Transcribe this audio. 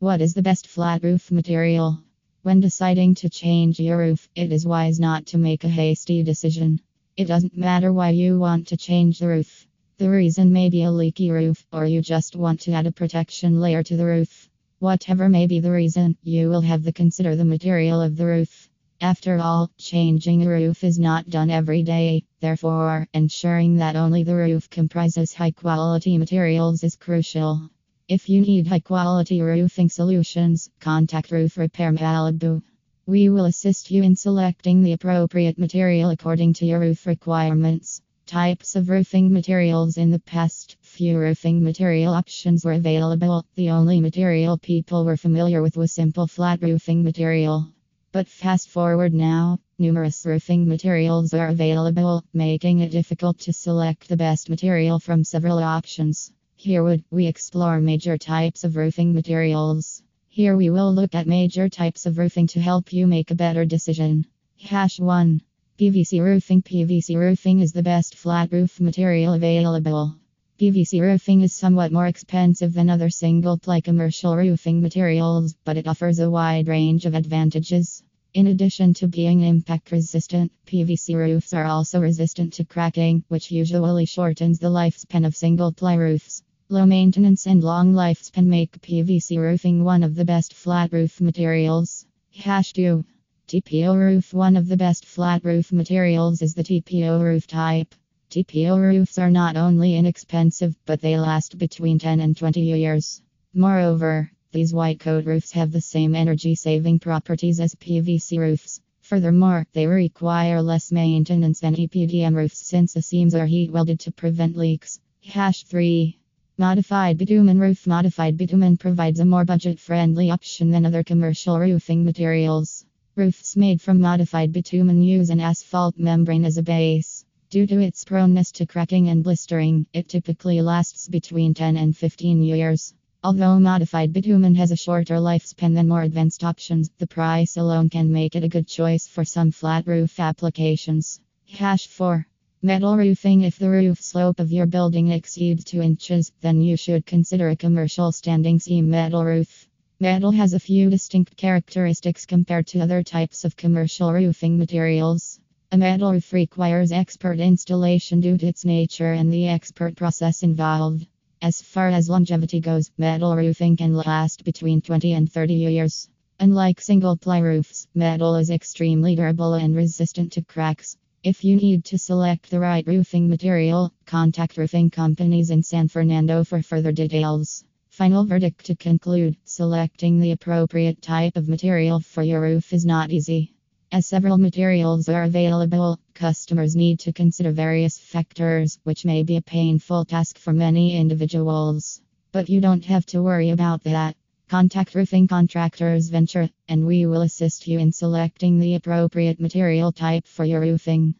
What is the best flat roof material? When deciding to change your roof, it is wise not to make a hasty decision. It doesn't matter why you want to change the roof. The reason may be a leaky roof, or you just want to add a protection layer to the roof. Whatever may be the reason, you will have to consider the material of the roof. After all, changing a roof is not done every day, therefore, ensuring that only the roof comprises high quality materials is crucial. If you need high quality roofing solutions, contact Roof Repair Malibu. We will assist you in selecting the appropriate material according to your roof requirements. Types of roofing materials in the past, few roofing material options were available. The only material people were familiar with was simple flat roofing material. But fast forward now, numerous roofing materials are available, making it difficult to select the best material from several options. Here would we explore major types of roofing materials. Here we will look at major types of roofing to help you make a better decision. Hash 1. PVC roofing PVC roofing is the best flat roof material available. PVC roofing is somewhat more expensive than other single ply commercial roofing materials, but it offers a wide range of advantages. In addition to being impact resistant, PVC roofs are also resistant to cracking, which usually shortens the lifespan of single ply roofs. Low maintenance and long lifespan make PVC roofing one of the best flat roof materials. Hash 2. TPO roof One of the best flat roof materials is the TPO roof type. TPO roofs are not only inexpensive, but they last between 10 and 20 years. Moreover, these white coat roofs have the same energy saving properties as PVC roofs. Furthermore, they require less maintenance than EPDM roofs since the seams are heat welded to prevent leaks. Hash 3. Modified bitumen roof Modified bitumen provides a more budget friendly option than other commercial roofing materials. Roofs made from modified bitumen use an asphalt membrane as a base. Due to its proneness to cracking and blistering, it typically lasts between 10 and 15 years. Although modified bitumen has a shorter lifespan than more advanced options, the price alone can make it a good choice for some flat roof applications. Hash 4. Metal roofing If the roof slope of your building exceeds 2 inches, then you should consider a commercial standing seam metal roof. Metal has a few distinct characteristics compared to other types of commercial roofing materials. A metal roof requires expert installation due to its nature and the expert process involved. As far as longevity goes, metal roofing can last between 20 and 30 years. Unlike single ply roofs, metal is extremely durable and resistant to cracks. If you need to select the right roofing material, contact roofing companies in San Fernando for further details. Final verdict to conclude selecting the appropriate type of material for your roof is not easy. As several materials are available, customers need to consider various factors, which may be a painful task for many individuals. But you don't have to worry about that. Contact Roofing Contractors Ventura, and we will assist you in selecting the appropriate material type for your roofing.